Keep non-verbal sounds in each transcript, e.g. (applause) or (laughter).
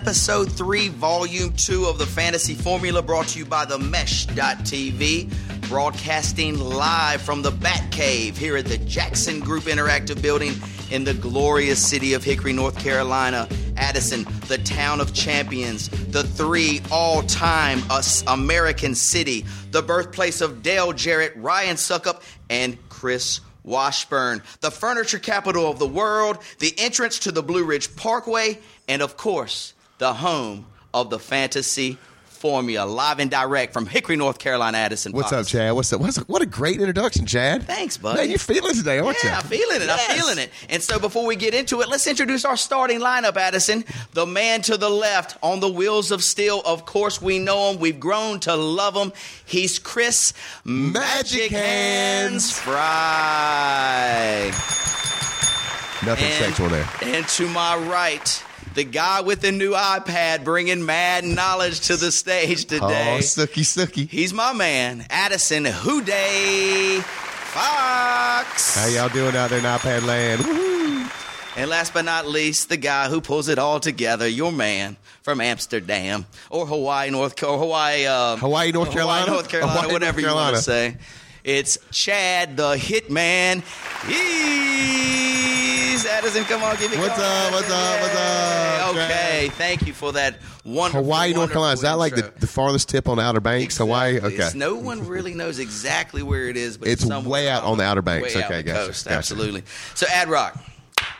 Episode three, volume two of the Fantasy Formula, brought to you by the Mesh.tv, broadcasting live from the Bat Cave here at the Jackson Group Interactive Building in the glorious city of Hickory, North Carolina. Addison, the town of champions, the three all time American city, the birthplace of Dale Jarrett, Ryan Succop, and Chris Washburn, the furniture capital of the world, the entrance to the Blue Ridge Parkway, and of course, the home of the fantasy formula, live and direct from Hickory, North Carolina, Addison. What's up, Chad? What's up? What's up? What a great introduction, Chad. Thanks, bud. Man, you're feeling today, aren't yeah, you? I'm feeling it. Yes. I'm feeling it. And so before we get into it, let's introduce our starting lineup, Addison. The man to the left on the wheels of steel. Of course, we know him. We've grown to love him. He's Chris Magic Hands Fry. Nothing And- sexual there. And to my right, the guy with the new iPad bringing mad knowledge to the stage today. Oh, sookie, sookie. He's my man, Addison Houday Fox. How y'all doing out there in iPad land? Woohoo. And last but not least, the guy who pulls it all together, your man from Amsterdam or Hawaii, North or Hawaii, uh, Hawaii, North Carolina? Hawaii, North Carolina, Hawaii, whatever North you want to say. It's Chad the Hitman. He's Addison. Come on, give me. What's come on, up, what's up, what's up, Okay, thank you for that wonderful. Hawaii, North Carolina. Is that like the, the farthest tip on the Outer Banks? Hawaii? Exactly. Okay. It's- no one really knows exactly where it is, but It's it's, somewhere way out on the Outer Banks. way out Okay, the gotcha, coast. gotcha. Absolutely. So, Ad Rock,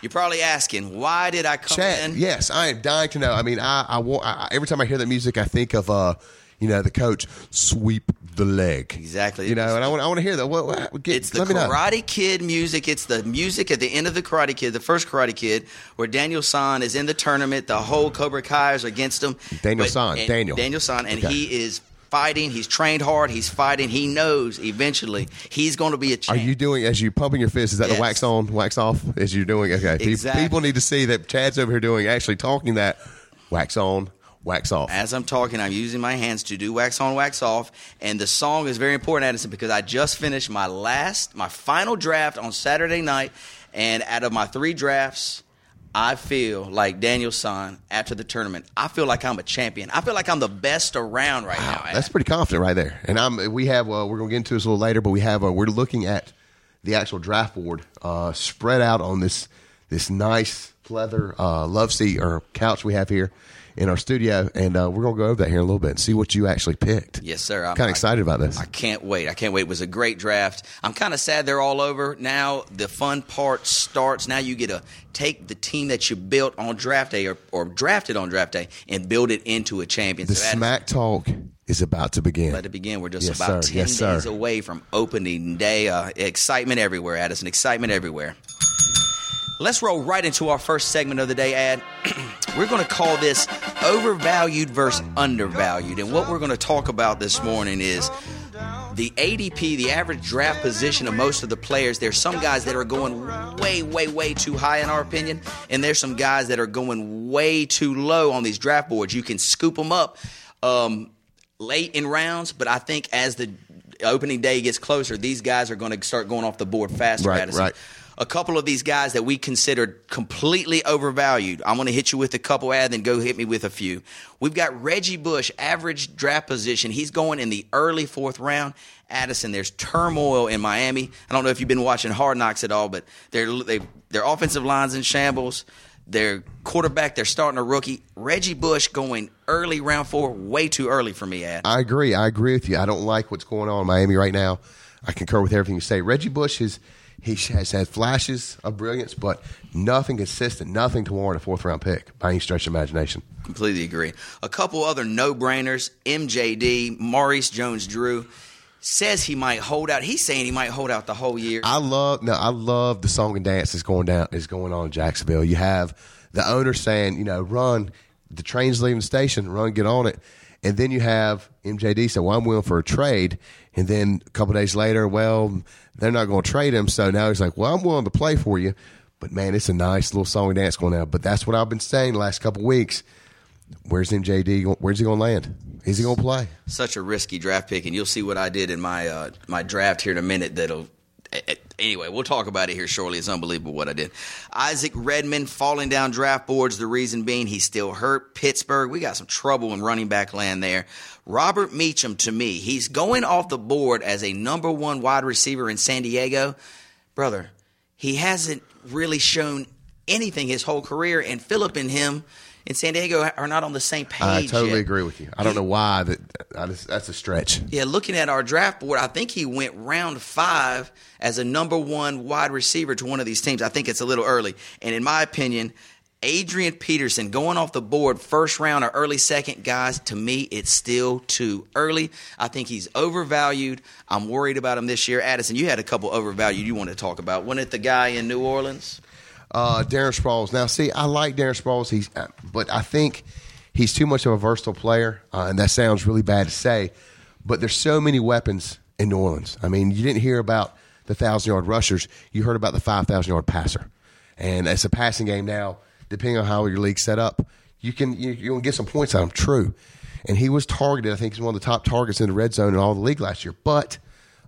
you're probably asking, why did I come Chad, in? yes, I am dying to know. I mean, I, I, I every time I hear that music, I think of uh, you know, the coach sweep the leg. Exactly. You know, and I want I want to hear that. What, what, get, It's the. Karate Kid music. It's the music at the end of the Karate Kid, the first Karate Kid, where Daniel San is in the tournament. The whole Cobra Kai is against him. Daniel San, Daniel. Daniel San, and Okay. he is fighting. He's trained hard. He's fighting. He knows eventually he's going to be a Are you doing as you pumping your fist? Is that Yes. the wax on, wax off? As you're doing, okay. Exactly. People need to see that Chad's over here doing actually talking that wax on, wax off. As I'm talking, I'm using my hands to do wax on, wax off, and the song is very important, Addison, because I just finished my last, my final draft on Saturday night, and out of my three drafts, I feel like Daniel San after the tournament. I feel like I'm a champion. I feel like I'm the best around right now. That's pretty confident right there. And I'm we have uh, we're going to get into this a little later, but we have uh, we're looking at the actual draft board uh, spread out on this this nice leather uh, love seat or couch we have here in our studio, and uh, we're going to go over that here in a little bit and see what you actually picked. Yes, sir. I'm kind of excited about this. I can't wait. I can't wait. It was a great draft. I'm kind of sad they're all over. Now the fun part starts. Now you get to take the team that you built on draft day or, or drafted on draft day and build it into a champion. the So smack talk is about to begin. Let it begin. We're just Yes, about sir. 10 Yes, sir. days away from opening day. Uh, excitement everywhere, Addison. Excitement everywhere. Let's roll right into our first segment of the day, Ad. (clears throat) we're going to call this overvalued versus undervalued. And what we're going to talk about this morning is the ADP, the average draft position of most of the players. There's some guys that are going way, way, way too high in our opinion, and there's some guys that are going way too low on these draft boards. You can scoop them up um, late in rounds, but I think as the opening day gets closer, these guys are going to start going off the board faster. Right, Addison. right. A couple of these guys that we considered completely overvalued. I'm going to hit you with a couple, ad, then go hit me with a few. We've got Reggie Bush, average draft position. He's going in the early fourth round. Addison, there's turmoil in Miami. I don't know if you've been watching Hard Knocks at all, but their they, their offensive lines in shambles. Their quarterback, they're starting a rookie. Reggie Bush going early round four, way too early for me, Ad. I agree. I agree with you. I don't like what's going on in Miami right now. I concur with everything you say. Reggie Bush is he has had flashes of brilliance, but nothing consistent, nothing to warrant a fourth round pick by any stretch of imagination. Completely agree. A couple other no brainers MJD, Maurice Jones Drew says he might hold out. He's saying he might hold out the whole year. I love no, I love the song and dance that's going down is going on in Jacksonville. You have the owner saying, you know, run, the train's leaving the station, run, get on it. And then you have MJD say, "Well, I'm willing for a trade." And then a couple days later, well, they're not going to trade him. So now he's like, "Well, I'm willing to play for you." But man, it's a nice little song and dance going out. But that's what I've been saying the last couple weeks. Where's MJD? Where's he going to land? Is he going to play? such a risky draft pick, and you'll see what I did in my uh, my draft here in a minute. That'll anyway. We'll talk about it here shortly. It's unbelievable what I did. Isaac Redman falling down draft boards. The reason being he's still hurt. Pittsburgh, we got some trouble in running back land there. Robert Meachem, to me, he's going off the board as a number one wide receiver in San Diego, brother. He hasn't really shown anything his whole career, and Philip and him. In San Diego are not on the same page. I totally yet. agree with you. I don't know why that. Just, that's a stretch. Yeah, looking at our draft board, I think he went round five as a number one wide receiver to one of these teams. I think it's a little early. And in my opinion, Adrian Peterson going off the board first round or early second, guys, to me, it's still too early. I think he's overvalued. I'm worried about him this year. Addison, you had a couple overvalued you want to talk about. Wasn't it the guy in New Orleans? Uh, Darren Sproles. Now, see, I like Darren Sproles. He's, uh, but I think he's too much of a versatile player, uh, and that sounds really bad to say. But there's so many weapons in New Orleans. I mean, you didn't hear about the thousand yard rushers. You heard about the five thousand yard passer, and it's a passing game now. Depending on how your league's set up, you can you, you can get some points out of him. True, and he was targeted. I think he's one of the top targets in the red zone in all the league last year. But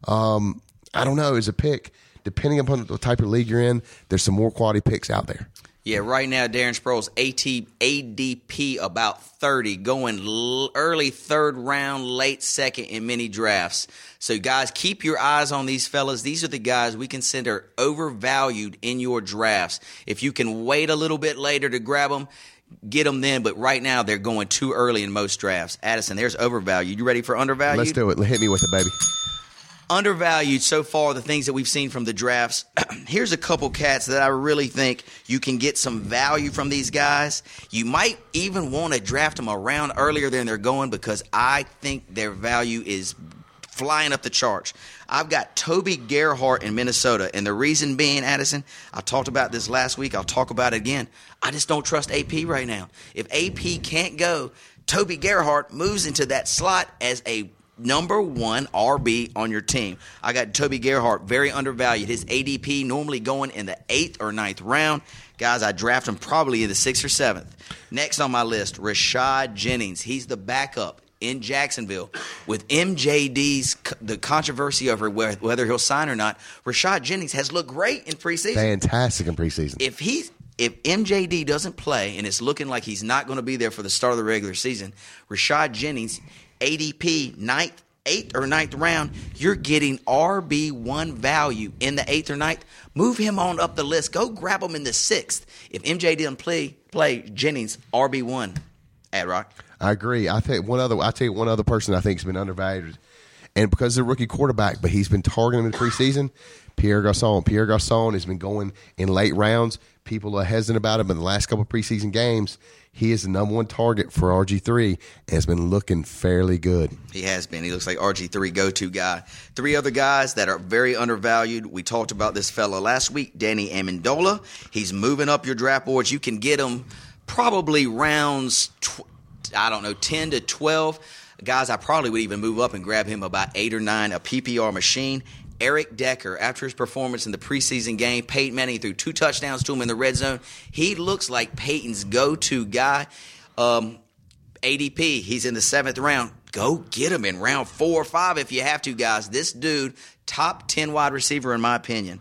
um, I don't know. As a pick, depending upon the type of league you're in, there's some more quality picks out there. Yeah, right now Darren Sproles AT ADP about 30 going l- early third round, late second in many drafts. So guys, keep your eyes on these fellas. These are the guys we consider overvalued in your drafts. If you can wait a little bit later to grab them, get them then, but right now they're going too early in most drafts. Addison, there's overvalued. You ready for undervalued? Let's do it. Hit me with it, baby. Undervalued so far the things that we've seen from the drafts. (clears throat) Here's a couple cats that i really think you can get some value from these guys. You might even want to draft them around earlier than they're going because i think their value is flying up the charts. I've got toby gerhart in minnesota and the reason being addison i talked about this last week i'll talk about it again. I just don't trust ap right now. If ap can't go toby gerhart moves into that slot as a number one RB on your team. I got Toby Gerhart, very undervalued. His ADP normally going in the eighth or ninth round. Guys, I draft him probably in the sixth or seventh. Next on my list, Rashad Jennings. He's the backup in Jacksonville with MJD's the controversy over whether he'll sign or not. Rashad Jennings has looked great in preseason. Fantastic in preseason. If he's if MJD doesn't play and it's looking like he's not going to be there for the start of the regular season, Rashad Jennings ADP ninth, eighth or ninth round, you're getting RB one value in the eighth or ninth. Move him on up the list. Go grab him in the sixth. If MJ didn't play, play Jennings RB one. Ad Rock. I agree. I think one other. I tell you one other person I think has been undervalued, and because a rookie quarterback, but he's been targeting him in the preseason. Pierre Garcon. Pierre Garcon has been going in late rounds. People are hesitant about him in the last couple preseason games. He is the number one target for RG3 and has been looking fairly good. He has been. He looks like RG3 go to guy. Three other guys that are very undervalued. We talked about this fella last week, Danny Amendola. He's moving up your draft boards. You can get him probably rounds, tw- I don't know, 10 to 12. Guys, I probably would even move up and grab him about eight or nine, a PPR machine. Eric Decker, after his performance in the preseason game, Peyton Manning threw two touchdowns to him in the red zone. He looks like Peyton's go to guy. Um, ADP, he's in the seventh round. Go get him in round four or five if you have to, guys. This dude, top 10 wide receiver, in my opinion.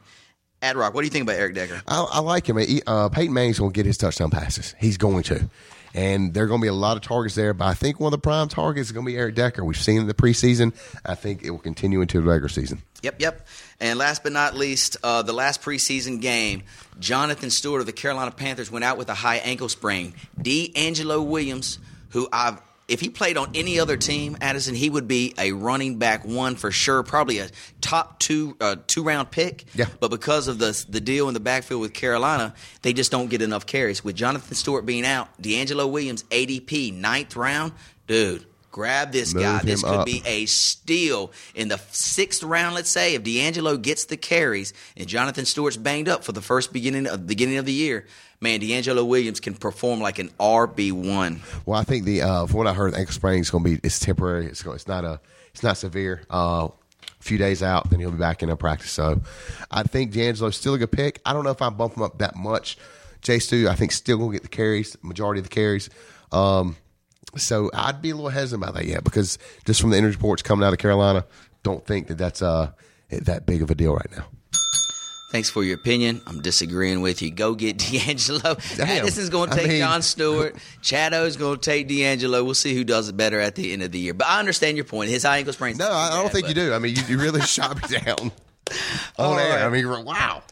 Ad Rock, what do you think about Eric Decker? I, I like him. Uh, Peyton Manning's going to get his touchdown passes. He's going to. And there are going to be a lot of targets there, but I think one of the prime targets is going to be Eric Decker. We've seen in the preseason. I think it will continue into the regular season. Yep, yep. And last but not least, uh, the last preseason game, Jonathan Stewart of the Carolina Panthers went out with a high ankle sprain. DeAngelo Williams, who I've if he played on any other team, Addison, he would be a running back one for sure, probably a top two uh, two round pick. Yeah. But because of the the deal in the backfield with Carolina, they just don't get enough carries. With Jonathan Stewart being out, DeAngelo Williams ADP ninth round, dude. Grab this Move guy. This could up. be a steal in the sixth round. Let's say if DeAngelo gets the carries and Jonathan Stewart's banged up for the first beginning of beginning of the year, man, DeAngelo Williams can perform like an RB one. Well, I think the uh, from what I heard, ankle sprain is going to be it's temporary. It's go- it's not a it's not severe. Uh, a few days out, then he'll be back in a practice. So, I think DeAngelo's still a good pick. I don't know if I bump him up that much. Jay Stu, I think still going to get the carries, majority of the carries. Um, so I'd be a little hesitant about that yet because just from the injury reports coming out of Carolina, don't think that that's uh that big of a deal right now. Thanks for your opinion. I'm disagreeing with you. Go get (laughs) DeAngelo. Damn. is going to I take mean- John Stewart. (laughs) Chado's going to take DeAngelo. We'll see who does it better at the end of the year. But I understand your point. His high ankle sprain. No, I, I don't think you do. I mean, you, you really (laughs) shot me down on air. right. I mean, wow.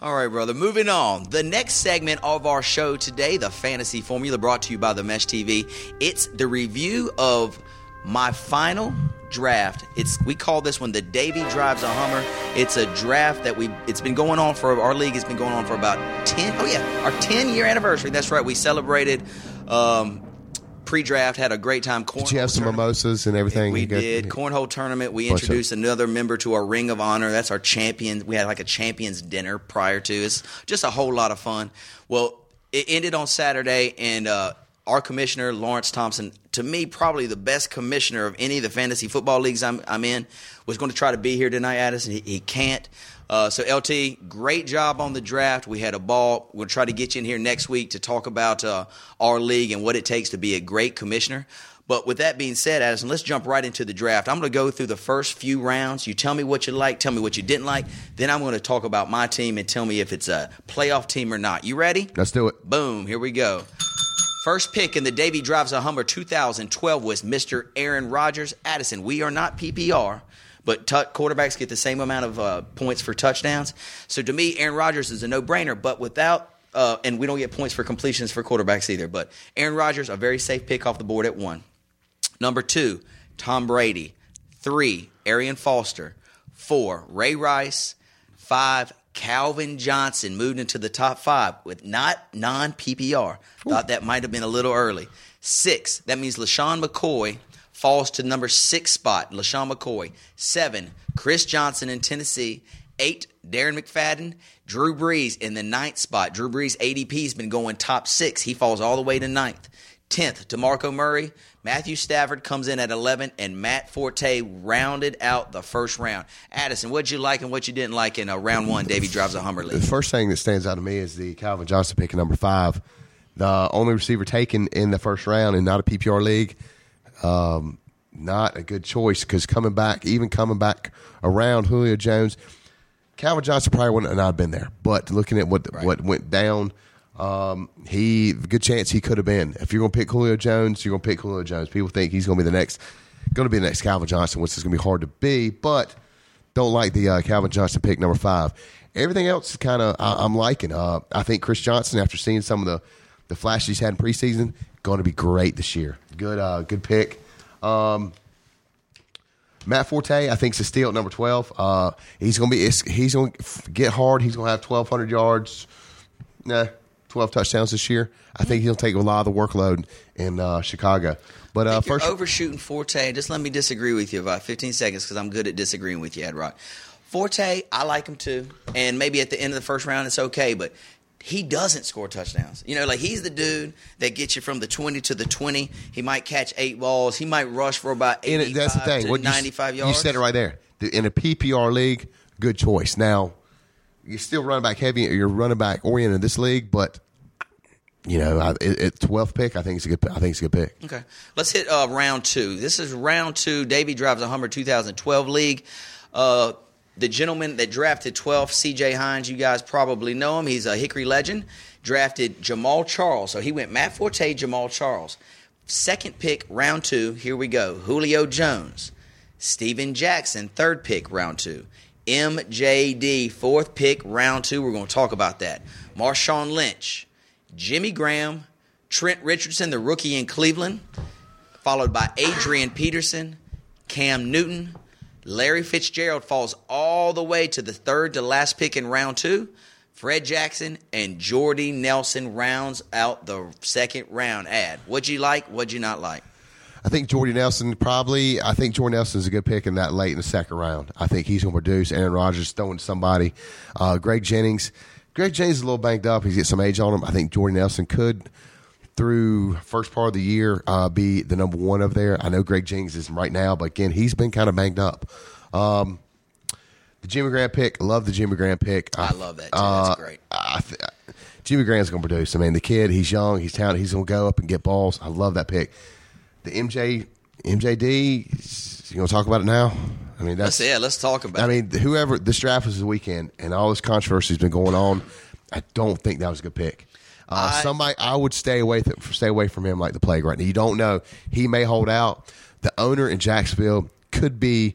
All right, brother. Moving on. The next segment of our show today, the Fantasy Formula, brought to you by the Mesh TV. It's the review of my final draft. It's we call this one the Davy drives a Hummer. It's a draft that we it's been going on for our league has been going on for about 10 oh yeah, our 10 year anniversary. That's right. We celebrated um pre-draft had a great time Did you have some tournament. mimosas and everything? We got- did cornhole tournament. We introduced another member to our Ring of Honor. That's our champion. We had like a champions dinner prior to. It's just a whole lot of fun. Well, it ended on Saturday, and uh, our commissioner Lawrence Thompson, to me, probably the best commissioner of any of the fantasy football leagues I'm, I'm in, was going to try to be here tonight, Addison. He, he can't. Uh, so LT, great job on the draft. We had a ball. We'll try to get you in here next week to talk about uh, our league and what it takes to be a great commissioner. But with that being said, Addison, let's jump right into the draft. I'm going to go through the first few rounds. You tell me what you like, tell me what you didn't like. Then I'm going to talk about my team and tell me if it's a playoff team or not. You ready? Let's do it. Boom, here we go. First pick in the Davy Drives a Hummer 2012 was Mr. Aaron Rodgers. Addison, we are not PPR, but tu- quarterbacks get the same amount of uh, points for touchdowns. So to me, Aaron Rodgers is a no brainer, but without, uh, and we don't get points for completions for quarterbacks either. But Aaron Rodgers, a very safe pick off the board at one. Number two, Tom Brady. Three, Arian Foster. Four, Ray Rice. Five, Calvin Johnson moved into the top five with not non PPR. Thought that might have been a little early. Six, that means LeSean McCoy falls to number six spot. LeSean McCoy. Seven, Chris Johnson in Tennessee. Eight, Darren McFadden. Drew Brees in the ninth spot. Drew Brees ADP has been going top six. He falls all the way to ninth. 10th, DeMarco Murray. Matthew Stafford comes in at 11, and Matt Forte rounded out the first round. Addison, what'd you like and what you didn't like in uh, round one? Davey drives a Hummer The first thing that stands out to me is the Calvin Johnson pick at number five, the only receiver taken in the first round and not a PPR league. Um, not a good choice because coming back, even coming back around Julio Jones, Calvin Johnson probably wouldn't have not been there. But looking at what what went down, um, he good chance he could have been. If you're to pick Julio Jones, you're to pick Julio Jones. People think he's to be the next, to be the next Calvin Johnson, which is to be hard to be. But don't like the uh, Calvin Johnson pick number five. Everything else is kind of I'm liking. Uh, I think Chris Johnson, after seeing some of the the flashes he's had in preseason, going to be great this year. Good, uh, good pick. Um, Matt Forte, I think, is a steal at number twelve. Uh, he's to be he's to get hard. He's to have twelve hundred yards, nah, twelve touchdowns this year. I think he'll take a lot of the workload in uh, Chicago. But uh, first, overshooting Forte, just let me disagree with you about 15 seconds because I'm good at disagreeing with you, Ed Rock. Forte, I like him too, and maybe at the end of the first round it's okay, but he doesn't score touchdowns. You know, like he's the dude that gets you from the 20 to the 20. He might catch eight balls. He might rush for about 85 it- that's the thing. to What 95 you yards. You said it right there. In a PPR league, good choice. Now, you're still running back heavy. You're running back oriented this league, but you know, I- it, 12th pick, I think it's a good. I think it's a good pick. Okay, let's hit uh, round two. This is round two. Davey drives a Hummer 2012 league. Uh, the gentleman that drafted 12, C.J. Hines, you guys probably know him. He's a Hickory legend. Drafted Jamaal Charles, so he went Matt Forte, Jamaal Charles. Second pick, round two. Here we go. Julio Jones, Steven Jackson, third pick, round two. MJD, fourth pick, round two. We're going to talk about that. Marshawn Lynch, Jimmy Graham, Trent Richardson, the rookie in Cleveland, followed by Adrian Peterson, Cam Newton, Larry Fitzgerald falls all the way to the third to last pick in round two. Fred Jackson and Jordy Nelson rounds out the second round ad. What'd you like? What'd you not like? I think Jordy Nelson probably. I think Jordy Nelson's a good pick in that late in the second round. I think he's going to produce. Aaron Rodgers throwing somebody. Uh, Greg Jennings. Greg Jennings is a little banged up. He's got some age on him. I think Jordy Nelson could, through first part of the year, uh, be the number one over there. I know Greg Jennings is right now, but again, he's been kind of banged up. Um, the Jimmy Graham pick. Love the Jimmy Graham pick. I love that. Too. That's great. I th- Jimmy Graham's going to produce. I mean, the kid, he's young, he's talented, he's going to go up and get balls. I love that pick. The MJ MJD, you going to talk about it now? I mean, that's Let's, yeah, let's talk about it. I it. mean, whoever this draft was the weekend, and all this controversy has been going on. I don't think that was a good pick. Uh, I- somebody, I would stay away, th- stay away from him like the plague right now. You don't know; he may hold out. The owner in Jacksonville could be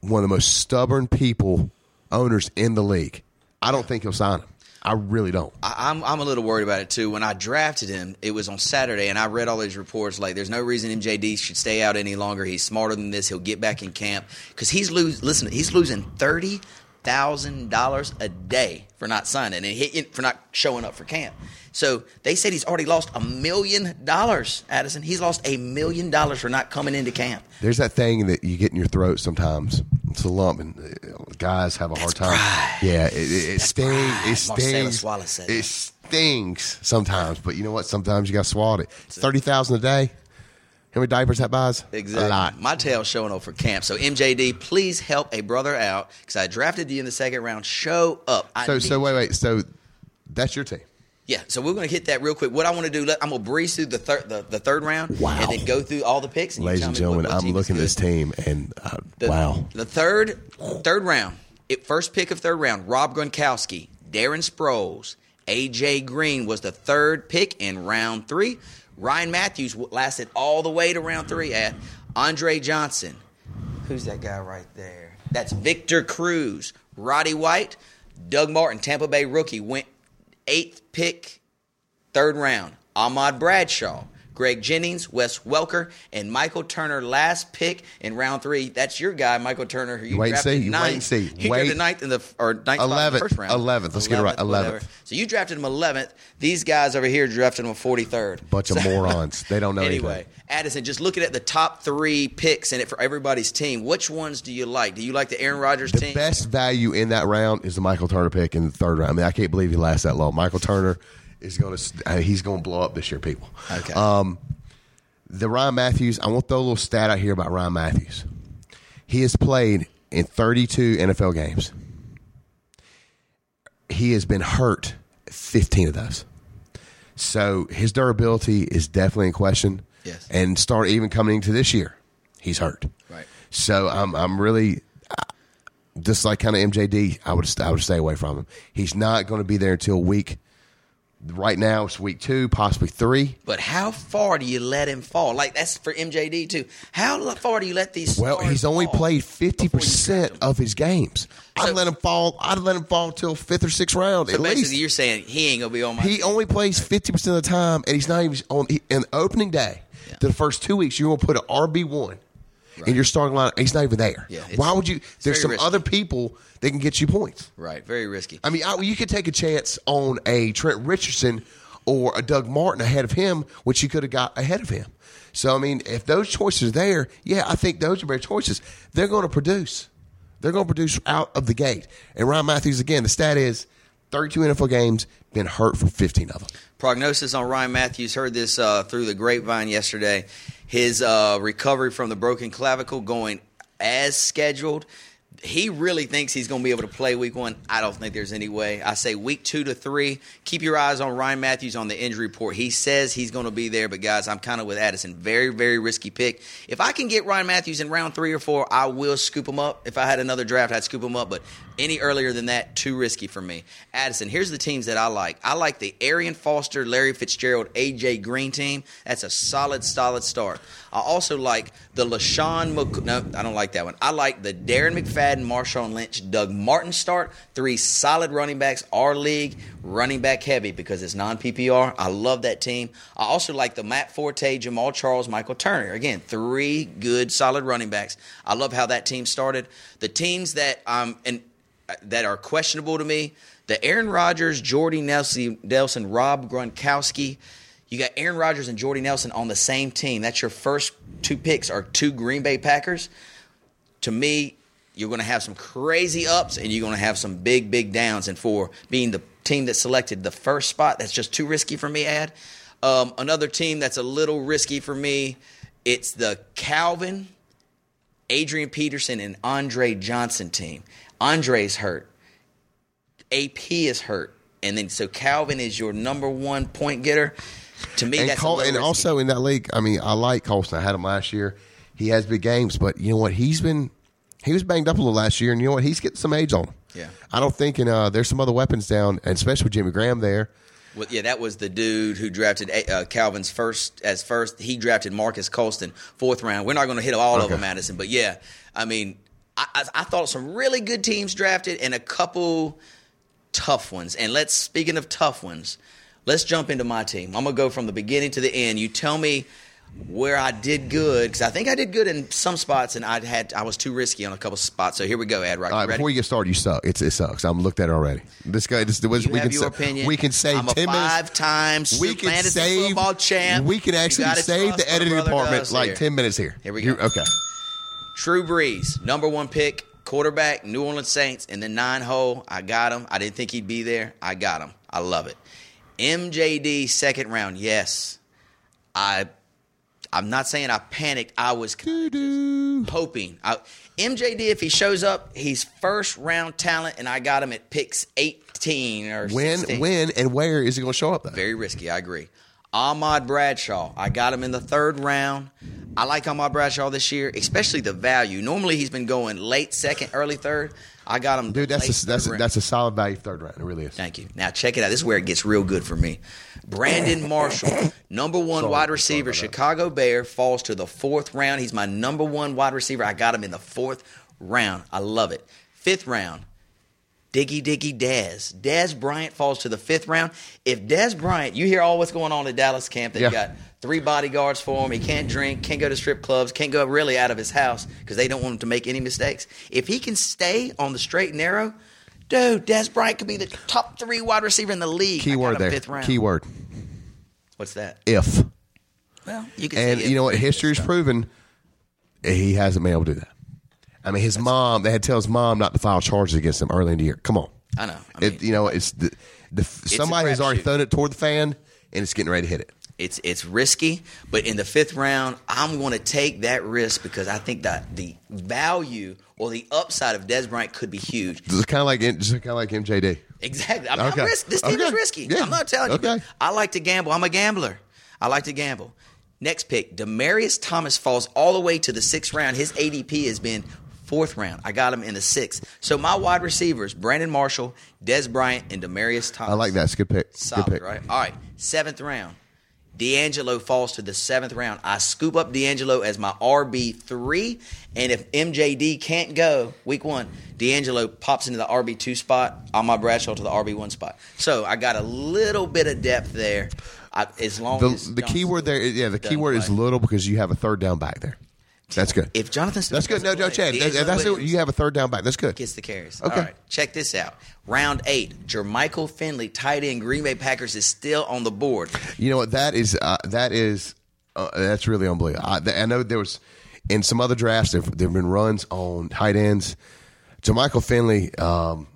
one of the most stubborn people owners in the league. I don't think he'll sign him. I really don't. I, I'm I'm a little worried about it too. When I drafted him, it was on Saturday, and I read all these reports. Like, there's no reason MJD should stay out any longer. He's smarter than this. He'll get back in camp because he's lose. Listen, he's losing thirty thousand dollars a day for not signing and he, for not showing up for camp. So they said he's already lost a million dollars. Addison, he's lost a million dollars for not coming into camp. There's that thing that you get in your throat sometimes. A lump, and uh, guys have a hard time. pride. Yeah, it, it, it stings. pride. It stings. Said It stings sometimes, but you know what? Sometimes you got to swallow it. It's thirty thousand a day. How many diapers that buys? Exactly. A lot. My tail's showing up for camp. So MJD, please help a brother out because I drafted you in the second round. Show up. I So, so wait, wait. So that's your team. Yeah, so we're going to hit that real quick. What I want to do, I'm going to breeze through the third the, the third round Wow. and then go through all the picks. And Ladies and me what- gentlemen, what I'm looking at this team, and uh, The, wow. The third third round, it, first pick of third round, Rob Gronkowski, Darren Sproles, AJ Green was the third pick in round three. Ryan Mathews lasted all the way to round three at Andre Johnson. Who's that guy right there? That's Victor Cruz, Roddy White, Doug Martin, Tampa Bay rookie, went eighth pick Third round, Ahmad Bradshaw, Greg Jennings, Wes Welker, and Michael Turner. Last pick in round three. That's your guy, Michael Turner. Who you wait drafted see. Ninth. wait and see. He Wait. drafted ninth in the or ninth spot in the 11th. first round. 11th. Let's get it right. 11th. So you drafted him eleventh. These guys over here drafted him forty third. Bunch of morons. They don't know anything. (laughs) Anyway, anything. Addison, just looking at the top three picks in it for everybody's team. Which ones do you like? Do you like the Aaron Rodgers The team? best value in that round is the Michael Turner pick in the third round. I mean, I can't believe he lasts that long. Michael Turner is going to he's going to blow up this year, people. Okay. Um, the Ryan Mathews. I want to throw a little stat out here about Ryan Mathews. He has played in 32 NFL games. He has been hurt 15 of those. So his durability is definitely in question. Yes. And start even coming into this year, he's hurt. Right. So I'm I'm really just like kind of MJD. I would I would stay away from him. He's not going to be there until week. Right now it's week two, possibly three. But how far do you let him fall? Like that's for MJD too. How far do you let these? Well, he's only played fifty before you draft percent of his games. I'd let him fall. I'd let him fall till fifth or sixth round So at basically, least. you're saying he ain't gonna be on my. He team. only plays fifty percent of the time, and he's not even on. He, in opening day, Yeah. the first two weeks, you're going to put an RB one in your starting line. He's not even there. Yeah, Why would you? There's some risky. other people that can get you points. right. Very risky. I mean, I, you could take a chance on a Trent Richardson or a Doug Martin ahead of him, which you could have got ahead of him. So, I mean, if those choices are there, yeah, I think those are better choices. They're going to produce. They're going to produce out of the gate. And Ryan Mathews, again, the stat is 32 NFL games, been hurt for 15 of them. Prognosis on Ryan Mathews. Heard this uh, through the grapevine yesterday. His uh, recovery from the broken clavicle going as scheduled. He really thinks he's going to be able to play week one. I don't think there's any way. I say week two to three. Keep your eyes on Ryan Mathews on the injury report. He says he's going to be there, but guys, I'm kind of with Addison. Very, very risky pick. If I can get Ryan Mathews in round three or four, I will scoop him up. If I had another draft, I'd scoop him up, but any earlier than that, too risky for me. Addison, here's the teams that I like. I like the Arian Foster, Larry Fitzgerald, AJ Green team. That's a solid, solid start. I also like the LeSean Mc- No, I don't like that one. I like the Darren McFadden, Marshawn Lynch, Doug Martin start. Three solid running backs. Our league, running back heavy because it's non PPR. I love that team. I also like the Matt Forte, Jamaal Charles, Michael Turner. Again, three good, solid running backs. I love how that team started. The teams that um and that are questionable to me. The Aaron Rodgers, Jordy Nelson, Nelson Rob Gronkowski. You got Aaron Rodgers and Jordy Nelson on the same team. That's your first two picks are two Green Bay Packers. To me, you're going to have some crazy ups and you're going to have some big, big downs. And for being the team that selected the first spot, that's just too risky for me, Ad. Um, another team that's a little risky for me, it's the Calvin, Adrian Peterson, and Andre Johnson team. Andre's hurt. AP is hurt. And then so Calvin is your number one point getter. To me, and, that's Col- and also in that league, I mean, I like Colston. I had him last year. He has big games, but you know what? He's been he was banged up a little last year, and you know what? He's getting some age on him. Yeah. I don't think, and uh, there's some other weapons down, and especially with Jimmy Graham there. Well, yeah, that was the dude who drafted uh, Calvin's first as first. He drafted Marques Colston fourth round. We're not going to hit all of them, Madison, but yeah, I mean, I, I, thought some really good teams drafted and a couple tough ones. And let's speaking of tough ones, let's jump into my team. I'm gonna go from the beginning to the end. You tell me where I did good because I think I did good in some spots, and I had I was too risky on a couple spots. So here we go, Ad. Right, All right, ready? before you get started, you suck. It's, it sucks. I'm looked at it already. This guy, this, You we can your. We can save I'm a ten minutes. five-time We can save football champ. We can actually save the editing brother department like here. ten minutes here. Here we go. Okay. Drew Brees, number one pick, quarterback, New Orleans Saints, in the nine hole. I got him. I didn't think he'd be there. I got him. I love it. MJD, second round. Yes. I I'm not saying I panicked. I was hoping. I, MJD, if he shows up, he's first round talent, and I got him at picks 18 or When, 16. when, and where is he going to show up? Though? Very risky, I agree. Ahmad Bradshaw, I got him in the third round. I like Ahmad Bradshaw this year, especially the value. Normally he's been going late second, early third. I got him, Dude, that's a, that's a, that's a solid value third round. It really is. Thank you. Now check it out. This is where it gets real good for me. Brandon Marshall, number one Sorry, wide receiver. Chicago Bear, falls to the fourth round. He's my number one wide receiver. I got him in the fourth round. I love it. Fifth round, Diggy Diggy Dez. Dez Bryant falls to the fifth round. If Dez Bryant, you hear all what's going on at Dallas camp, they've Yeah. got three bodyguards for him. He can't drink, can't go to strip clubs, can't go really out of his house because they don't want him to make any mistakes. If he can stay on the straight and narrow, dude, Dez Bryant could be the top three wide receiver in the league. Keyword there. Fifth round. Keyword. What's that? If. Well, you can And you know what? if- History's proven he hasn't been able to do that. I mean, his mom, they had to tell his mom not to file charges against him early in the year. Come on. I know. I mean, it, you know, it's the, the somebody has already thrown it toward the fan, and it's getting ready to hit it. It's it's risky, but in the fifth round, I'm going to take that risk because I think that the value or the upside of Dez Bryant could be huge. It's kind of like just kind of like MJD. Exactly. I mean, Okay. I'm risk. This team is risky. Yeah. I'm not telling you. I like to gamble. I'm a gambler. I like to gamble. Next pick, Demaryius Thomas falls all the way to the sixth round. His ADP has been fourth round. I got him in the sixth. So my wide receivers: Brandon Marshall, Dez Bryant, and Demaryius Thomas. I like that. It's a good pick. Solid, good pick. right? All right. Seventh round. DeAngelo falls to the seventh round. I scoop up DeAngelo as my RB3. And if MJD can't go week one, DeAngelo pops into the RB2 spot. On my Bradshaw to the RB1 spot. So I got a little bit of depth there. I, as long as The, the key word there, yeah, the key word is little because you have a third down back there. That's good. If Jonathan Stewart That's good. No, no, Chad. That, that's it. You have a third down back. That's good. gets the carries. Okay. All right, check this out. Round eight, Jermichael Finley, tight end, Green Bay Packers is still on the board. You know what? That is uh, that is uh, that's really unbelievable. I, I know there was in some other drafts there there've been runs on tight ends. Jermichael Finley. Um,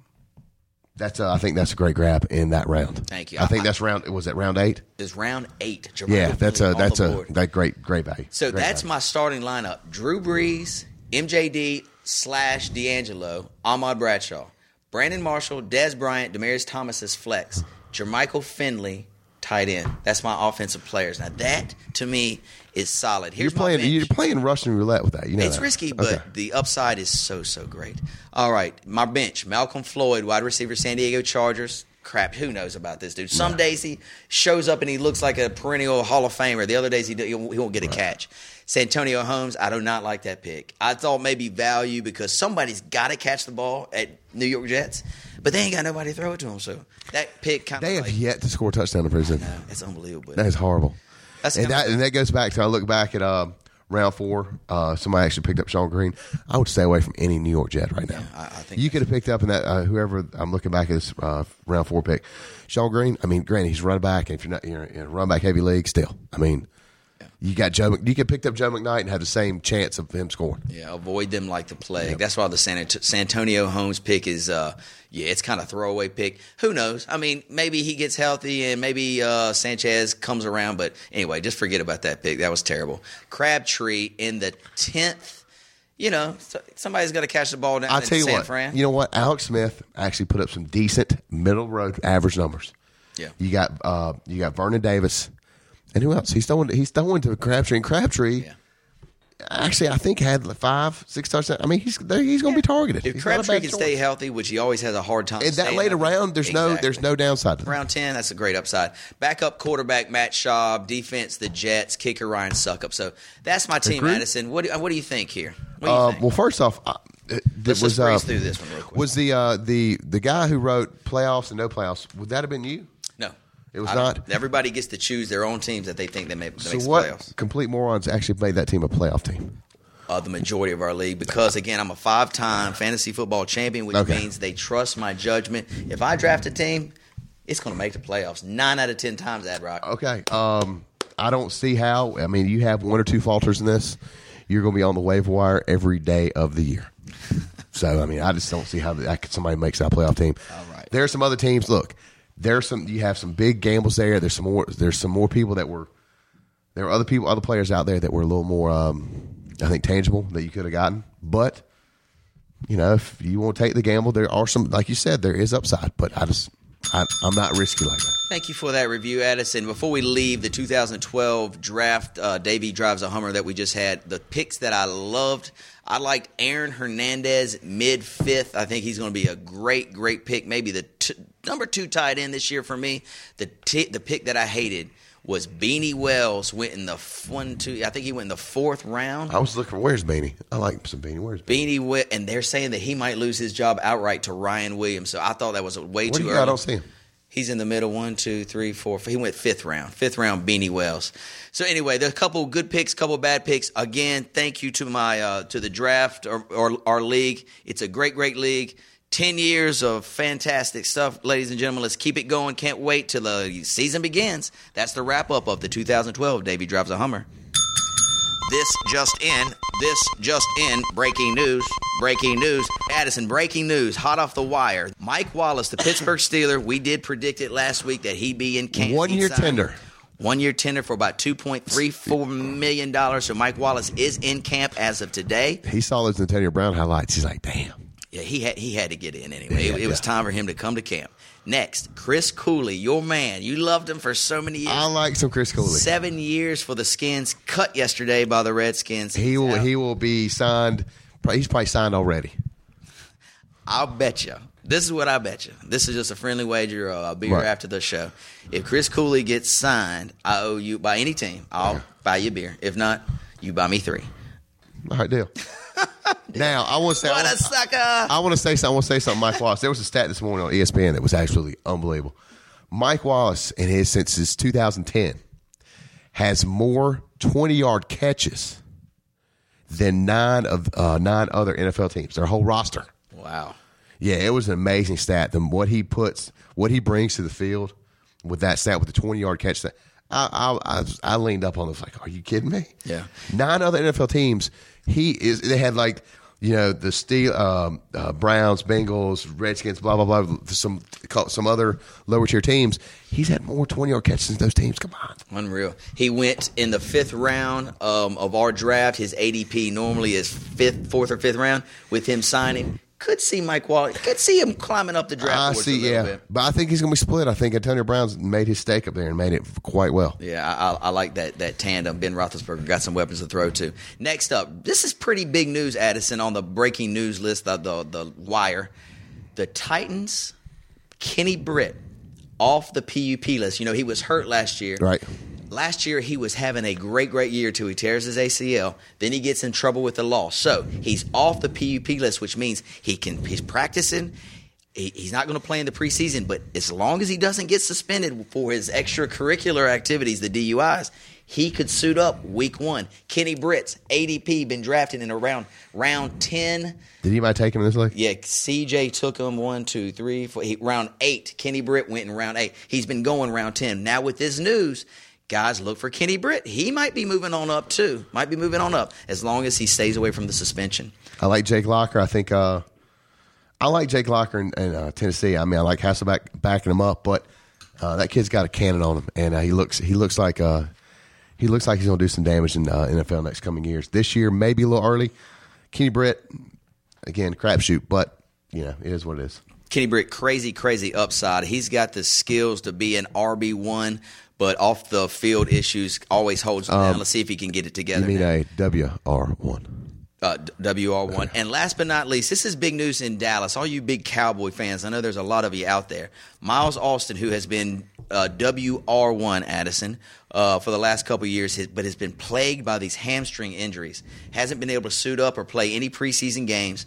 that's uh, I think that's a great grab in that round. Thank you. I think I- that's round. Was it round eight? Is round eight. Jermichael Yeah, that's a that's a board. that great great value. So Great that's value. my starting lineup: Drew Brees, MJD slash DeAngelo, Ahmad Bradshaw, Brandon Marshall, Dez Bryant, Demaryius Thomas as flex, Jermichael Finley, tight end. That's my offensive players. Now that to me is solid. You're playing you're playing Russian roulette with that. You know It's that. risky, but Okay. the upside is so so great. All right, my bench: Malcom Floyd, wide receiver, San Diego Chargers. Crap, who knows about this dude? Some days he shows up and he looks like a perennial Hall of Famer. The other days he he won't get a catch. Santonio Holmes, I do not like that pick. I thought maybe value because somebody's got to catch the ball at New York Jets, but they ain't got nobody to throw it to him. So that pick kind of they have like, yet to score a touchdown in prison. no, it's unbelievable. That is horrible. That's and that and that goes back to I look back at um, round four. Uh, somebody actually picked up Shonn Greene. I would stay away from any New York Jet right now. I- I think you could have picked up in that uh, whoever I'm looking back at this uh, round four pick, Shonn Greene. I mean, granted he's running back, and if you're not you're in a run back heavy league, still, I mean, you got Joe. You could pick up Joe McKnight and have the same chance of him scoring. Yeah, avoid them like the plague. That's why the San, San Antonio Holmes pick is, uh, yeah, it's kind of throwaway pick. Who knows? I mean, maybe he gets healthy and maybe uh, Sanchez comes around. But anyway, just forget about that pick. That was terrible. Crabtree in the tenth. You know, so- somebody's got to catch the ball down I tell you San what, Fran. you know what? Alex Smith actually put up some decent middle road average numbers. Yeah. You got uh, you got Vernon Davis, and who else? He's throwing he's throwing to Crabtree and Crabtree. Yeah. Actually, I think had five six touchdowns. I mean, he's he's going to be targeted. if He's Crabtree can choice. stay healthy, which he always has a hard time. in that late round, there's no there's no downside to. Round 10, that's a great upside. Backup quarterback Matt Schaub, defense the Jets, kicker Ryan Succop. So that's my team, Agreed. Madison. What do, what do you think here? You Uh, think? well, first off, it Let's was uh, through this one real quick. was the uh, the the guy who wrote playoffs and no playoffs? Would that have been you? It was I don't- Everybody gets to choose their own teams that they think they may that So what playoffs. complete morons actually made that team a playoff team? Uh, the majority of our league because again I'm a five time fantasy football champion, which Okay. means they trust my judgment. If I draft a team, it's going to make the playoffs nine out of ten times. Ad Rock. Okay. Um, I don't see how. I mean, you have one or two falters in this, you're going to be on the waiver wire every day of the year. (laughs) so, I mean, I just don't see how that somebody makes that playoff team. All right. There are some other teams. Look, there's some. You have some big gambles there. There's some more. There's some more people that were. There are other people, other players out there that were a little more, um, I think, tangible that you could have gotten. But you know, if you want to take the gamble, there are some, like you said, there is upside. But I just, I, I'm not risky like that. Thank you for that review, Addison. Before we leave the 2012 draft, uh, Davey drives a Hummer that we just had. The picks that I loved, I liked Aaron Hernandez mid fifth. I think he's going to be a great, great pick. Maybe the t- number two tight end this year for me. The t- the pick that I hated was Beanie Wells. Went in the f- one, two. I think he went in the fourth round. I was looking for where's Beanie. I like some Beanie. Where's Beanie? Beanie, and they're saying that he might lose his job outright to Ryan Williams. So I thought that was way What too early. I don't see him. He's in the middle. One, two, three, four. He went fifth round. Fifth round, Beanie Wells. So anyway, there's a couple good picks, couple bad picks. Again, thank you to my uh, to the draft or, or our league. It's a great, great league. Ten years of fantastic stuff, ladies and gentlemen. Let's keep it going. Can't wait till the season begins. That's the wrap up of the 2012 Davy Drives a Hummer. This just in. This just in. Breaking news. Breaking news. Addison, breaking news. Hot off the wire. Mike Wallace, the Pittsburgh (coughs) Steeler. We did predict it last week that he'd be in camp. One year tender. One year tender for about $2.34 million. So Mike Wallace is in camp as of today. He saw those Antonio Brown highlights. He's like, damn. Yeah, he had he had to get in anyway. Yeah, it, it was yeah. time for him to come to camp. Next, Chris Cooley, your man. You loved him for so many years. I like some Chris Cooley. Seven years for the Skins, cut yesterday by the Redskins. He He's will. out. He will be signed. He's probably signed already. I'll bet you. This is what I bet you. This is just a friendly wager. Uh, I'll be Right. here after the show. If Chris Cooley gets signed, I owe you by any team. I'll buy you a beer. If not, you buy me three. All right, deal. (laughs) now I want to say. I What want- a sucker! I want to say something. I want to say something. Mike Wallace. There was a stat this morning on ESPN that was absolutely unbelievable. Mike Wallace, in his since his 2010, has more 20 yard catches than nine of uh, nine other NFL teams. Their whole roster. wow. Yeah, it was an amazing stat. The, what he puts, what he brings to the field with that stat, with the 20 yard catch. That I, I, I, I leaned up on this like, are you kidding me? Yeah. Nine other NFL teams. He is. They had like you know the Steel, um, uh, Browns, Bengals, Redskins, blah blah blah. Some some other lower tier teams. He's had more 20 yard catches than those teams. Come on. Unreal. He went in the fifth round um, of our draft. His ADP normally is fifth, fourth or fifth round. With him signing, could see Mike Wallace. Could see him climbing up the draft I see. a Yeah, bit. but I think he's going to be split. I think Antonio Brown's made his stake up there and made it quite well. Yeah, I, I, I like that that tandem. Ben Roethlisberger got some weapons to throw to. Next up, this is pretty big news, Addison, on the breaking news list, the the, the wire. The Titans, Kenny Britt, off the PUP list. You know he was hurt last year. Right. Last year he was having a great, great year till he tears his ACL. Then he gets in trouble with the law. So he's off the PUP list, which means he can he's practicing. he, he's not going to play in the preseason, but as long as he doesn't get suspended for his extracurricular activities, the DUIs, he could suit up week one. Kenny Britt's ADP been drafted in around round ten. Did anybody take him in this league? Yeah, CJ took him one, two, three, four. He, round eight. Kenny Britt went in round eight. He's been going round ten. Now with this news, guys, look for Kenny Britt. He might be moving on up too. Might be moving on up as long as he stays away from the suspension. I like Jake Locker. I think uh, I like Jake Locker in, in uh, Tennessee. I mean, I like Hasselbeck backing him up, but uh, that kid's got a cannon on him, and uh, he looks he looks like uh, he looks like he's going to do some damage in uh, NFL next coming years. This year, maybe a little early. Kenny Britt, again, crapshoot, but you know, it is what it is. Kenny Britt, crazy, crazy upside. He's got the skills to be an RB one, but off the field issues always holds him down. Let's see if he can get it together. Um, You mean now. a W R one? uh, WR1. And last but not least, this is big news in Dallas. All you big Cowboy fans, I know there's a lot of you out there. Miles Austin, who has been uh, WR1, Addison, uh, for the last couple of years, but has been plagued by these hamstring injuries, hasn't been able to suit up or play any preseason games.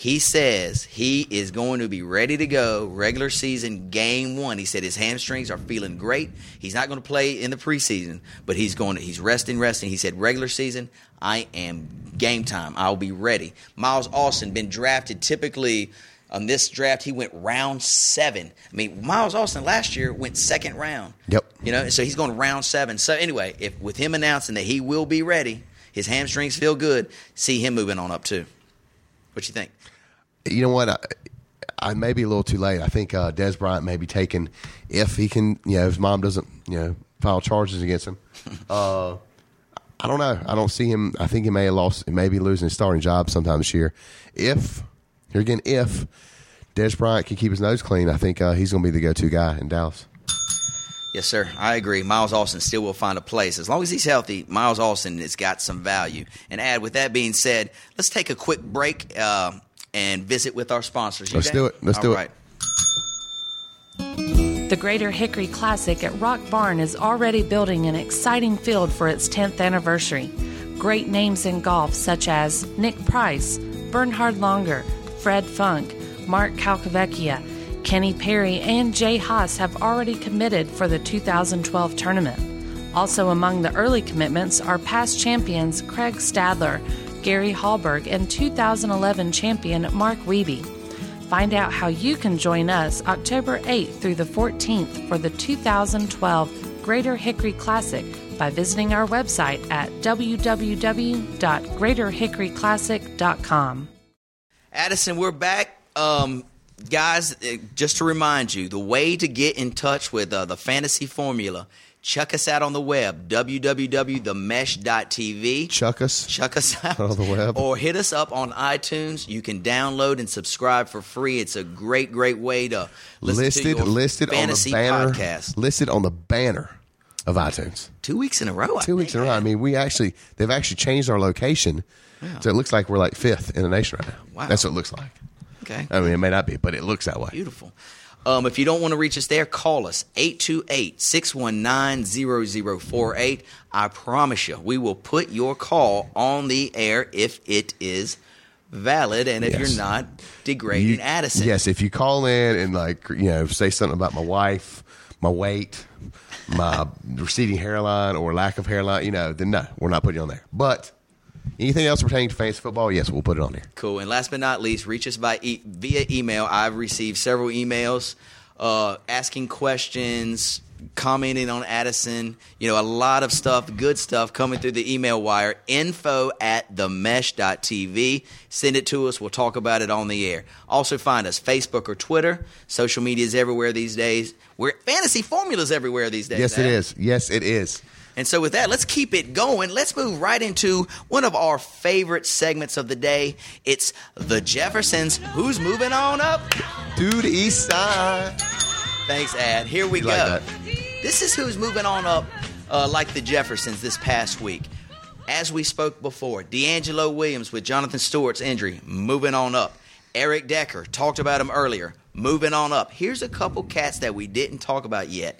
He says he is going to be ready to go regular season game one. He said his hamstrings are feeling great. He's not going to play in the preseason, but he's going to, he's resting, resting. He said regular season, I am game time. I'll be ready. Miles Austin been drafted typically on this draft. He went round seven. I mean, Miles Austin last year went second round. Yep. You know, so he's going round seven. So anyway, if with him announcing that he will be ready, his hamstrings feel good. See him moving on up too. What you think? you know what? I, I may be a little too late. I think uh, Dez Bryant may be taken if he can. You know, if his mom doesn't, you know, file charges against him. (laughs) Uh, I don't know. I don't see him. I think he may have lost. He may be losing his starting job sometime this year. If here again, if Dez Bryant can keep his nose clean, I think uh, he's going to be the go-to guy in Dallas. Yes, sir. I agree. Miles Austin still will find a place. As long as he's healthy, Miles Austin has got some value. And add, with that being said, let's take a quick break uh, and visit with our sponsors. You Let's game? do it. Let's All do it. right. The Greater Hickory Classic at Rock Barn is already building an exciting field for its 10th anniversary. Great names in golf such as Nick Price, Bernhard Langer, Fred Funk, Mark Calcavecchia, Kenny Perry, and Jay Haas have already committed for the 2012 tournament. Also among the early commitments are past champions Craig Stadler, Gary Hallberg, and 2011 champion Mark Wiebe. Find out how you can join us October 8th through the 14th for the 2012 Greater Hickory Classic by visiting our website at www.greaterhickoryclassic.com. Addison, we're back. Um, guys, uh, just to remind you, the way to get in touch with uh, the fantasy formula, check us out on the web, www.themesh.tv. Chuck us. Check us (laughs) out On the web. or hit us up on iTunes. You can download and subscribe for free. It's a great, great way to listen listed to your listed on fantasy the banner. podcast. Listed on the banner of iTunes. Two weeks in a row. I Two weeks in a row. I mean, we actually they've actually changed our location, so it looks like we're like fifth in the nation right now. Wow. That's what it looks like. Okay. I mean, it may not be, but it looks that way. Beautiful. Um, if you don't want to reach us there, call us 828 619 0048. I promise you, we will put your call on the air if it is valid and if Yes. you're not degrading You- Addison. Yes, if you call in and like you know say something about my wife, my weight, my (laughs) receding hairline or lack of hairline, you know, then no, we're not putting you on there. But anything else pertaining to fantasy football, yes, we'll put it on there. Cool. And last but not least, reach us by e- via email. I've received several emails uh, asking questions, commenting on Addison. You know, a lot of stuff, good stuff coming through the email wire. Info at themesh.tv. Send it to us. We'll talk about it on the air. Also, find us Facebook or Twitter. Social media is everywhere these days. We're fantasy formulas everywhere these days. Yes, it Ad. is. Yes, it is. And so, with that, let's keep it going. Let's move right into one of our favorite segments of the day. It's the Jeffersons. Who's moving on up? Dude, East Side. Thanks, Ad. Here we go. like? This is who's moving on up, uh, like the Jeffersons this past week. As we spoke before, DeAngelo Williams with Jonathan Stewart's injury, moving on up. Eric Decker, talked about him earlier, moving on up. Here's a couple cats that we didn't talk about yet.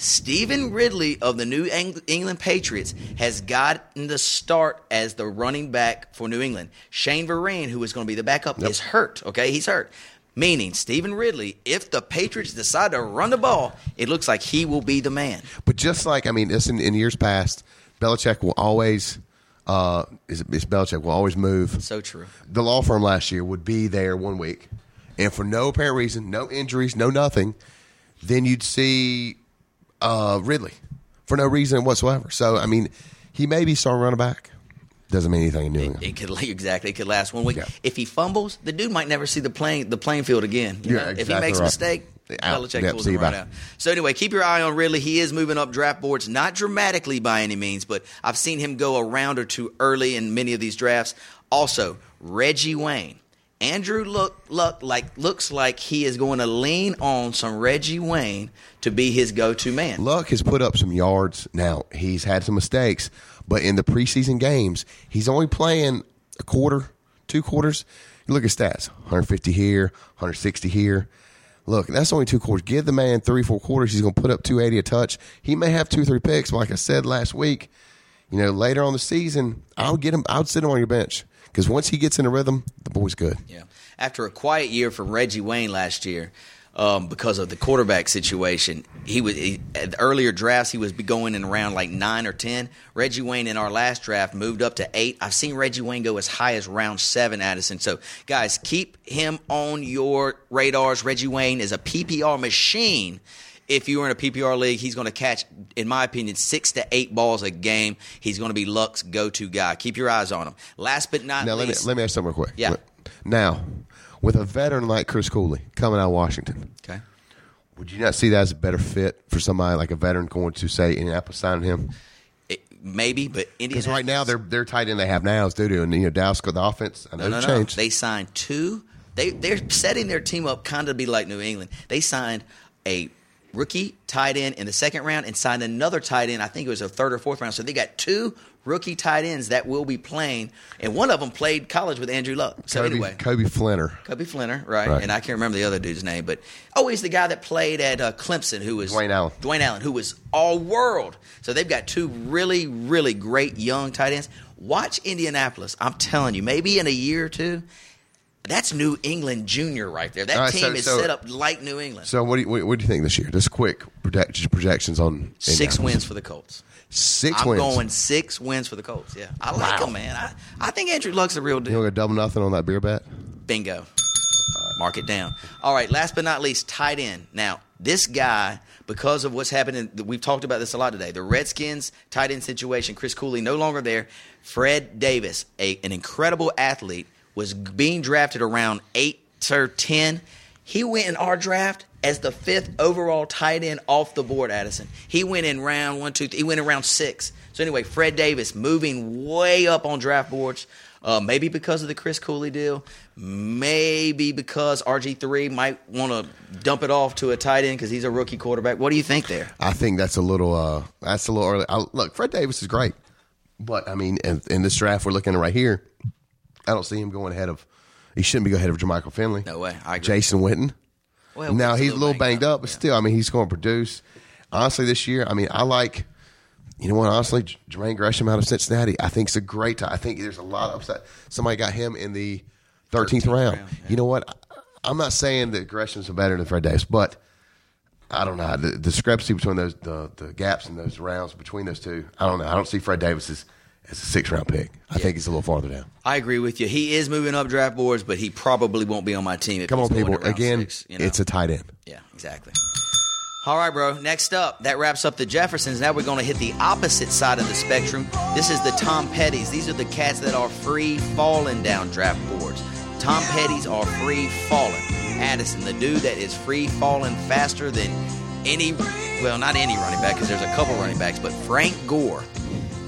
Stevan Ridley of the New Eng- England Patriots has gotten the start as the running back for New England. Shane Vereen, who is going to be the backup, is hurt. Okay, he's hurt. Meaning, Stevan Ridley, if the Patriots decide to run the ball, it looks like he will be the man. But just like I mean, this in, in years past, Belichick will always uh, is it's Belichick will always move. So true. The law firm last year would be there one week, and for no apparent reason, no injuries, no nothing, then you'd see uh, Ridley for no reason whatsoever. So I mean, he may be starting running back. Doesn't mean anything in New England. It could exactly. It could last one week. Yeah. If he fumbles, the dude might never see the playing the playing field again. you Yeah, know? If he exactly makes a mistake, Out. Belichick Yep, pulls him right out. So anyway, keep your eye on Ridley. He is moving up draft boards, not dramatically by any means, but I've seen him go a round or two early in many of these drafts. Also, Reggie Wayne. Andrew look look like looks like he is going to lean on some Reggie Wayne to be his go-to man. Luck has put up some yards. Now he's had some mistakes, but in the preseason games, he's only playing a quarter, two quarters. You look at stats: 150 here, 160 here. Look, that's only two quarters. Give the man three, four quarters. He's going to put up 280 a touch. He may have two, three picks. Like I said last week, you know, later on the season, I'll get him. I'll sit him on your bench because once he gets in a rhythm, the boy's good. Yeah. After a quiet year for Reggie Wayne last year, um, because of the quarterback situation, he was he, earlier drafts he was going in around like nine or ten. Reggie Wayne in our last draft moved up to eight. I've seen Reggie Wayne go as high as round seven, Addison. So guys, keep him on your radars. Reggie Wayne is a PPR machine. If you were in a PPR league, he's going to catch, in my opinion, six to eight balls a game. He's going to be Luck's go-to guy. Keep your eyes on him. Last but not Now let me least, let me ask something real quick. Yeah. Now, with a veteran like Chris Cooley coming out of Washington, okay. Would you not see that as a better fit for somebody like a veteran going to say Indianapolis signing him? It, maybe, but Because right now their their tight end they have now is Dudu, and you know Dallas got the offense. I know no, no, no. They signed two. They they're setting their team up kind of to be like New England. They signed a rookie tight end in the second round and signed another tight end. I think it was a third or fourth round. So they got two rookie tight ends that will be playing, and one of them played college with Andrew Luck. So Coby, anyway, Coby Fleener. Coby Fleener, right. Right. And I can't remember the other dude's name, but oh, he's the guy that played at uh, Clemson, who was Dwayne Allen. Dwayne Allen, who was all world. So they've got two really, really great young tight ends. Watch Indianapolis. I'm telling you, maybe in a year or two, that's New England Junior right there. That right, team so- is so- set up like New England. So what do you what, what do you think this year? Just quick project, projections on Six wins for the Colts. 6 I'm wins. going six wins for the Colts. Yeah, I like Wow. him, man. I, I think Andrew Luck's a real deal. You want to double nothing on that beer bet. Bingo. Mark it down. All right, last but not least, tight end. Now, this guy, because of what's happening, we've talked about this a lot today. The Redskins tight end situation, Chris Cooley no longer there. Fred Davis, a, an incredible athlete, was being drafted around 8 or 10. He went in our draft as the fifth overall tight end off the board, Addison. He went in round one, two, three. He went in round six. So, anyway, Fred Davis moving way up on draft boards. Uh, maybe because of the Chris Cooley deal. Maybe because RG3 might want to dump it off to a tight end because he's a rookie quarterback. What do you think there? I think that's a little uh that's a little early. I, look, Fred Davis is great, but I mean, in, in this draft we're looking at right here, I don't see him going ahead of. He shouldn't be going ahead of Jermichael Finley. No way. I agree. Jason Witten. Well, now he's a little banged up, but Yeah. still, I mean, he's going to produce. Honestly, this year, I mean, I like. You know what? Honestly, Jermaine Gresham out of Cincinnati, I think it's a great. Time. I think there's a lot of upset. Somebody got him in the 13th, 13th round. round, yeah. You know what? I'm not saying that Gresham's better than Fred Davis, but I don't know the, the discrepancy between those the, the gaps in those rounds between those two. I don't know. I don't see Fred Davis as, a six round pick. I think he's a little farther down. I agree with you. He is moving up draft boards, but he probably won't be on my team. If Come on, people. Again, six, you know? it's a tight end. Yeah, exactly. All right, bro. Next up, that wraps up the Jeffersons. Now we're going to hit the opposite side of the spectrum. This is the Tom Petties. These are the cats that are free falling down draft boards. Tom Petties are free falling. Addison, the dude that is free falling faster than any, well, not any running back because there's a couple running backs, but Frank Gore,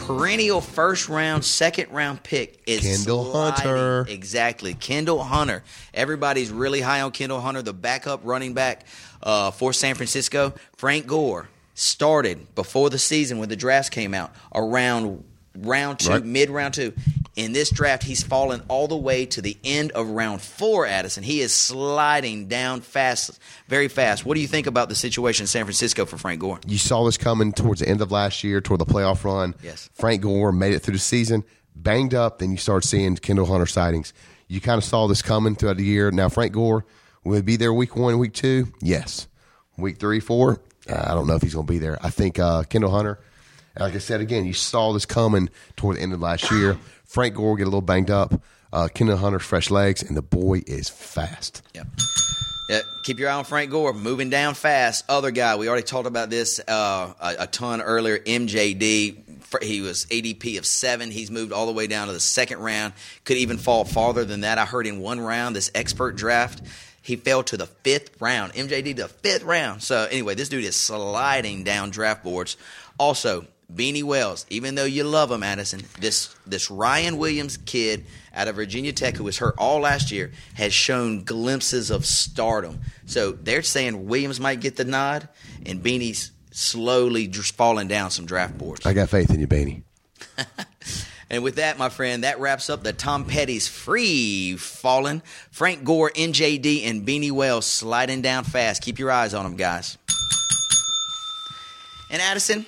perennial first round, second round pick is Kendall sliding. Hunter. Exactly. Kendall Hunter. Everybody's really high on Kendall Hunter, the backup running back uh, for San Francisco. Frank Gore started before the season when the drafts came out around round two, Right. mid round two. In this draft, he's fallen all the way to the end of round four, Addison. He is sliding down fast, very fast. What do you think about the situation in San Francisco for Frank Gore? You saw this coming towards the end of last year, toward the playoff run. Yes. Frank Gore made it through the season, banged up. Then you start seeing Kendall Hunter sightings. You kind of saw this coming throughout the year. Now Frank Gore Will he be there week one, week two? Yes. Week three, four? Uh, I don't know if he's going to be there. I think uh, Kendall Hunter, like I said again, you saw this coming toward the end of last year. Frank Gore get a little banged up. Uh, Kendall Hunter's fresh legs, and the boy is fast. Yep. Yeah, keep your eye on Frank Gore, moving down fast. Other guy, we already talked about this uh, a, a ton earlier. MJD, he was ADP of seven. He's moved all the way down to the second round. Could even fall farther than that. I heard in one round, this expert draft, he fell to the fifth round. MJD the fifth round. So anyway, this dude is sliding down draft boards. Also, Beanie Wells, even though you love him, Addison, this this Ryan Williams kid out of Virginia Tech who was hurt all last year has shown glimpses of stardom. So they're saying Williams might get the nod, and Beanie's slowly just falling down some draft boards. I got faith in you, Beanie. (laughs) And with that, my friend, that wraps up the Tom Petty's free falling. Frank Gore, MJD, and Beanie Wells sliding down fast. Keep your eyes on them, guys. And Addison,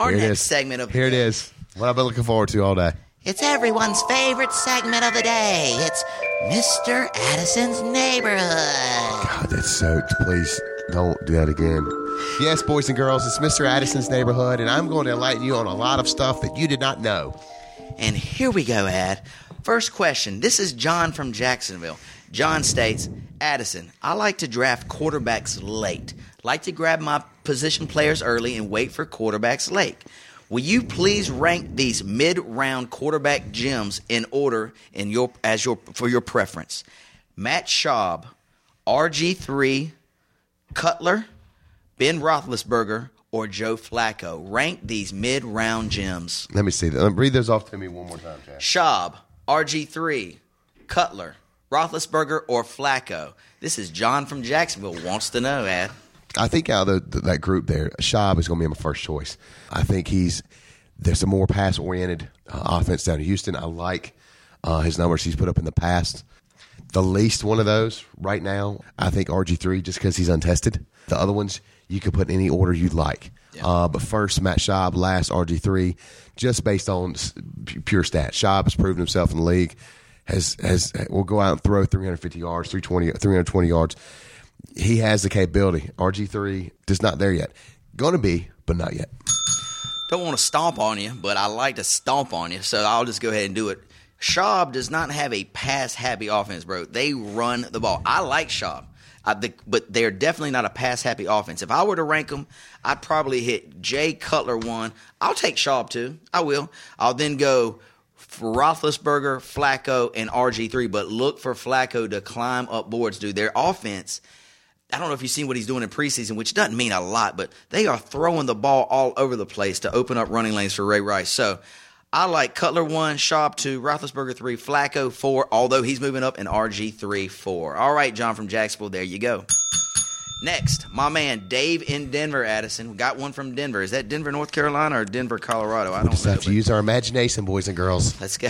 our Here it next is. segment of Here it is. What I've been looking forward to all day. It's everyone's favorite segment of the day. It's Mr. Addison's Neighborhood. God, that's so. Please don't do that again. Yes, boys and girls, it's Mr. Addison's neighborhood, and I'm going to enlighten you on a lot of stuff that you did not know. And here we go, Ad. First question. This is John from Jacksonville. John states, Addison, I like to draft quarterbacks late. Like to grab my position players early and wait for quarterbacks late. Will you please rank these mid-round quarterback gems in order in your as your for your preference? Matt Schaub, RG3, Cutler, Ben Roethlisberger, or Joe Flacco. Rank these mid-round gems. Let me see that. Let me read those off to me one more time, Chad. Schaub, RG3, Cutler, Roethlisberger, or Flacco? This is John from Jacksonville wants to know, Ad. I think out of the, that group there, Schaub is going to be my first choice. I think he's there's a more pass oriented uh, offense down in Houston. I like uh, his numbers he's put up in the past. The least one of those right now, I think RG three, just because he's untested. The other ones you could put in any order you'd like. Uh, but first, Matt Schaub, last RG three, just based on pure stats. Schaub has proven himself in the league. Has has will go out and throw 350 yards, 320, 320 yards he has the capability. RG3 is not there yet. Going to be, but not yet. Don't want to stomp on you, but I like to stomp on you, so I'll just go ahead and do it. Schaub does not have a pass happy offense, bro. They run the ball. I like Schaub, I think, but they're definitely not a pass happy offense. If I were to rank them, I'd probably hit Jay Cutler one. I'll take Schaub two. I will. I'll then go Roethlisberger, Flacco, and RG3. But look for Flacco to climb up boards, dude. Their offense. I don't know if you've seen what he's doing in preseason, which doesn't mean a lot, but they are throwing the ball all over the place to open up running lanes for Ray Rice. So I like Cutler one, Schaub two, Roethlisberger three, Flacco four, although he's moving up, and RG three four. All right, John from Jacksonville, there you go. Next, my man Dave in Denver, Addison. We got one from Denver. Is that Denver, North Carolina, or Denver, Colorado? I don't Just know. have to use our imagination, boys and girls. Let's go.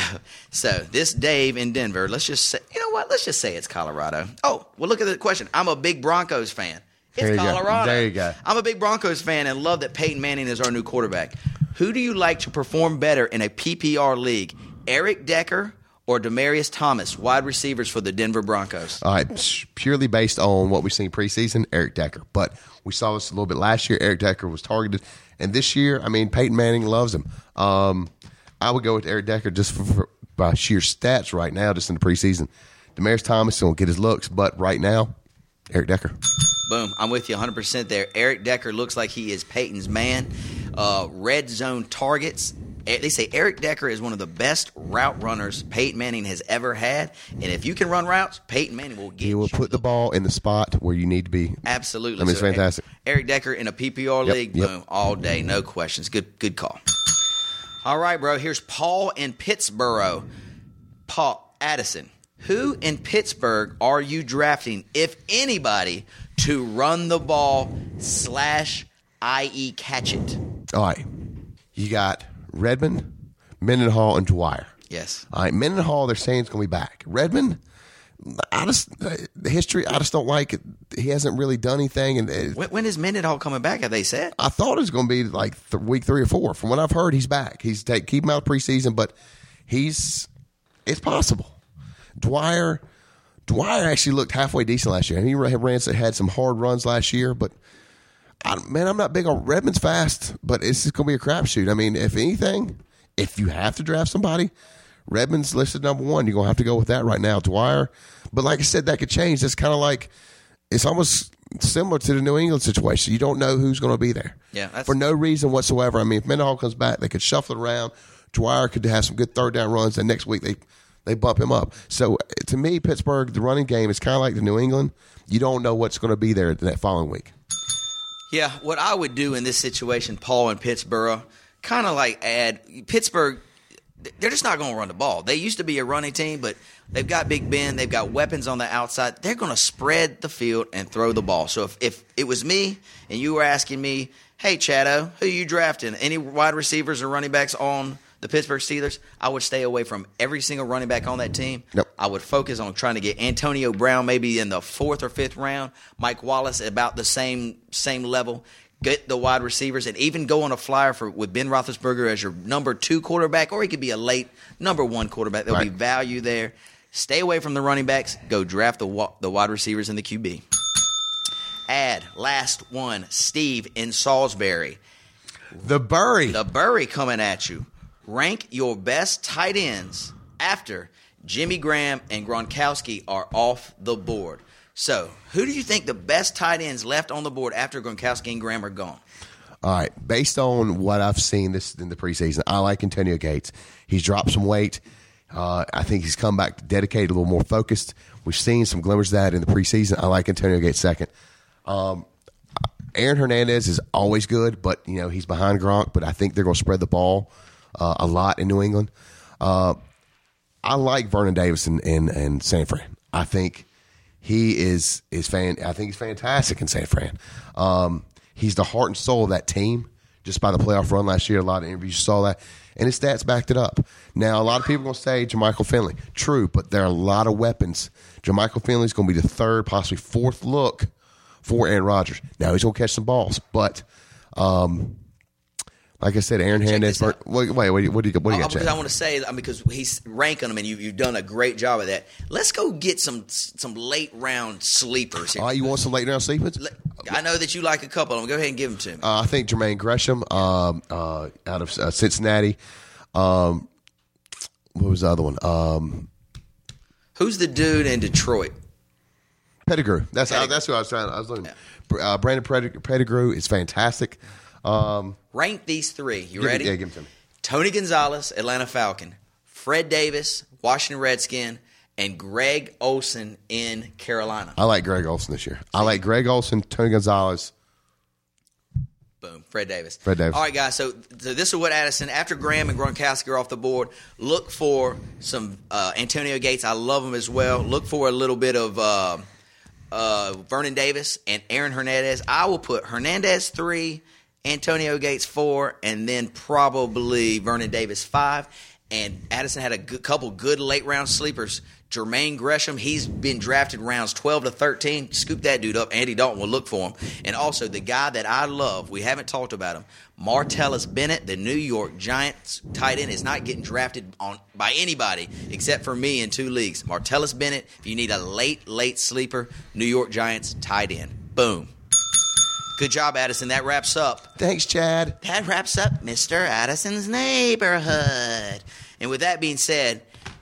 So this Dave in Denver. Let's just say, you know what? Let's just say it's Colorado. Oh, well, look at the question. I'm a big Broncos fan. It's There you go. Colorado. There you go. I'm a big Broncos fan and love that Peyton Manning is our new quarterback. Who do you like to perform better in a PPR league? Eric Decker or Demaryius Thomas, wide receivers for the Denver Broncos? All right, purely based on what we've seen preseason, Eric Decker. But we saw this a little bit last year. Eric Decker was targeted, and this year, I mean, Peyton Manning loves him. Um, I would go with Eric Decker just for, for by sheer stats right now, just in the preseason. Demaryius Thomas will get his looks, but right now, Eric Decker. Boom. I'm with you 100% there. Eric Decker looks like he is Peyton's man. Uh, red zone targets. Eh, They say Eric Decker is one of the best route runners Peyton Manning has ever had. And if you can run routes, Peyton Manning will get He will you put the ball in the spot where you need to be. Absolutely. I mean, it's So, fantastic. Eric Decker in a PPR Yep, league, yep. boom, all day, no questions. Good, good call. All right, bro. Here's Paul in Pittsburgh. Paul Addison. Who in Pittsburgh are you drafting, if anybody, to run the ball slash i.e. catch it? All right, you got Redman, Mendenhall, and Dwyer. Yes. All right, Mendenhall, they're saying it's going to be back. Redman, I just the history, I just don't like it. He hasn't really done anything, and it, When, when is Mendenhall coming back? Have they said? I thought it was going to be like th- week three or four. From what I've heard, he's back. He's take keep him out of preseason, but he's it's possible. Dwyer, Dwyer actually looked halfway decent last year. He ran, had some hard runs last year, but I, man, I'm not big on Redman's fast, but it's just going to be a crapshoot. I mean, if anything, if you have to draft somebody, Redman's listed number one. You're going to have to go with that right now. Dwyer, but like I said, that could change. It's kind of like it's almost similar to the New England situation. You don't know who's going to be there. Yeah, that's- for no reason whatsoever. I mean, if Mendenhall comes back, they could shuffle it around. Dwyer could have some good third down runs, and next week they they bump him up. So to me, Pittsburgh, the running game is kind of like the New England. You don't know what's going to be there that following week. Yeah, what I would do in this situation, Paul and Pittsburgh, kind of like add Pittsburgh. They're just not going to run the ball. They used to be a running team, but they've got Big Ben. They've got weapons on the outside. They're going to spread the field and throw the ball. So if, if it was me and you were asking me, hey, Chado, who you drafting? Any wide receivers or running backs on the Pittsburgh Steelers? I would stay away from every single running back on that team. Nope. I would focus on trying to get Antonio Brown maybe in the fourth or fifth round. Mike Wallace about the same same level. Get the wide receivers and even go on a flyer for with Ben Roethlisberger as your number two quarterback, or he could be a late number one quarterback. There'll be value there. Stay away from the running backs. Go draft the wa- the wide receivers and the QB. Add last one, Steve in Salisbury. The Bury. The Burry coming at you. Rank your best tight ends after Jimmy Graham and Gronkowski are off the board. So, who do you think the best tight ends left on the board after Gronkowski and Graham are gone? All right, based on what I've seen this in the preseason, I like Antonio Gates. He's dropped some weight. Uh, I think he's come back dedicated, a little more focused. We've seen some glimmers of that in the preseason. I like Antonio Gates second. Um, Aaron Hernandez is always good, but you know he's behind Gronk. But I think they're going to spread the ball uh, a lot in New England. Uh, I like Vernon Davis in, in, San Fran. I think he is is fan. I think he's fantastic in San Fran. Um, he's the heart and soul of that team. Just by the playoff run last year, a lot of interviews saw that, and his stats backed it up. Now, a lot of people are to say Jermichael Finley. True, but there are a lot of weapons. Jermichael Finley is to be the third, possibly fourth look for Aaron Rodgers. Now he's to catch some balls, but um, like I said, Aaron Hernandez. Wait, wait, what do you what do you, what do you Uh, got? because? I want to say, I mean, because he's ranking them, and you, you've done a great job of that. Let's go get some some late round sleepers here. Oh, you want some late round sleepers? I know that you like a couple of them. Go ahead and give them to me. Uh, I think Jermaine Gresham um, uh, out of uh, Cincinnati. Um, what was the other one? Um, Who's the dude in Detroit? Pettigrew. That's Pettigrew. that's who I was trying. I was looking. Uh, Brandon Pettigrew is fantastic. Um, Rank these three. You ready? yeah, give 'em to me. Tony Gonzalez, Atlanta Falcon. Fred Davis, Washington Redskin, and Greg Olsen in Carolina. I like Greg Olsen this year. I like Greg Olsen, Tony Gonzalez. Boom, Fred Davis. Fred Davis. All right, guys. So, so this is what Addison. After Graham and Gronkowski are off the board, look for some uh, Antonio Gates. I love him as well. Look for a little bit of uh, uh, Vernon Davis and Aaron Hernandez. I will put Hernandez three, Antonio Gates four, and then probably Vernon Davis five. And Addison had a good, couple good late round sleepers. Jermaine Gresham, he's been drafted rounds 12 to 13. Scoop that dude up. Andy Dalton will look for him. And also the guy that I love, we haven't talked about him, Martellus Bennett, the New York Giants tight end, is not getting drafted on by anybody except for me in two leagues. Martellus Bennett, if you need a late, late sleeper, New York Giants tight end. Boom. Good job, Addison. That wraps up Thanks, Chad. that wraps up Mr. Addison's neighborhood. And with that being said,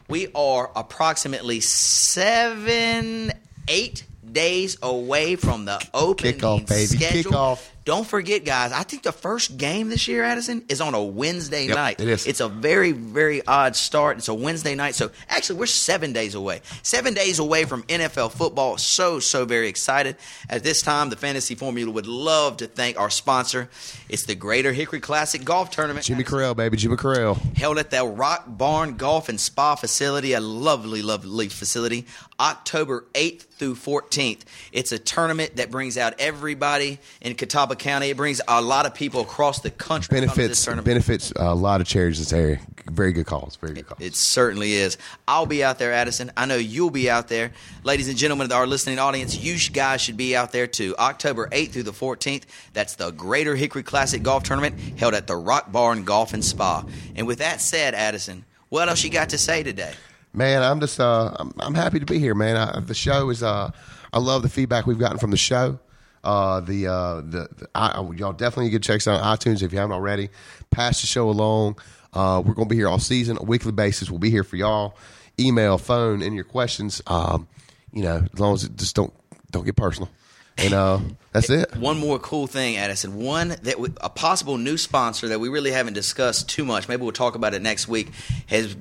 we are approximately seven, eight days away from the opening Kickoff, baby. schedule. Kickoff. Don't forget, guys. I think the first game this year, Addison, is on a Wednesday Yep, night. it is. It's a very, very odd start. It's a Wednesday night. So actually, we're seven days away. Seven days away from NFL football. So, so very excited. At this time, the Fantasy Formula would love to thank our sponsor. It's the Greater Hickory Classic Golf Tournament. Jimmy Carell, baby. Jimmy Carell. held at the Rock Barn Golf and Spa facility, a lovely, lovely facility, October 8th through 14th. It's a tournament that brings out everybody in Catawba County. It brings a lot of people across the country. Benefits tournament. benefits a lot of charities in this area. Very good calls. Very good calls. It certainly is. I'll be out there, Addison. I know you'll be out there. Ladies and gentlemen of our listening audience, you guys should be out there too. October 8th through the 14th. That's the Greater Hickory Classic Golf Tournament held at the Rock Barn Golf and Spa. And with that said, Addison, what else you got to say today? Man, I'm just uh, I'm, I'm happy to be here, man. I, the show is uh, I love the feedback we've gotten from the show. Uh, the uh, the, the I, y'all definitely get checks on iTunes if you haven't already. Pass the show along. Uh, we're to be here all season, a weekly basis. We'll be here for y'all. Email, phone, and your questions. Um, you know, as long as it just don't don't get personal. And uh, that's it. One more cool thing, Addison. One that we, a possible new sponsor that we really haven't discussed too much. Maybe we'll talk about it next week. Has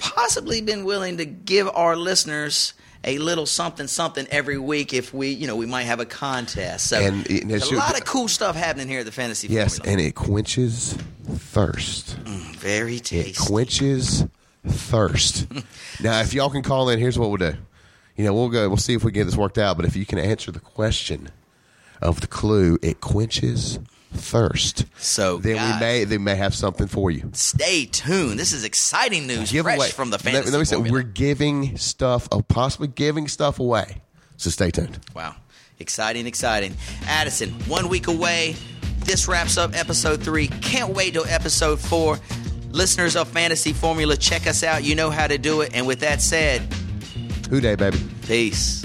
possibly been willing to give our listeners a little something something every week if we you know we might have a contest so And it- it's a lot of cool stuff happening here at the fantasy Yes, Formula. and it quenches thirst. Mm, very It tasty quenches thirst. (laughs) now, if y'all can call in, here's what we'll do. You know, we'll go. We'll see if we can get this worked out. But if you can answer the question of the clue, it quenches thirst. So, then guys- we may they may have something for you. stay tuned this is exciting news fresh from the Let- fantasy Let, me say, we're giving stuff, oh, possibly giving stuff away. So stay tuned. Wow. Exciting, exciting. Addison, one week away. This wraps up episode three. Can't wait till episode four. Listeners of Fantasy Formula, check us out. You know how to do it. And with that said, Who day, baby? peace.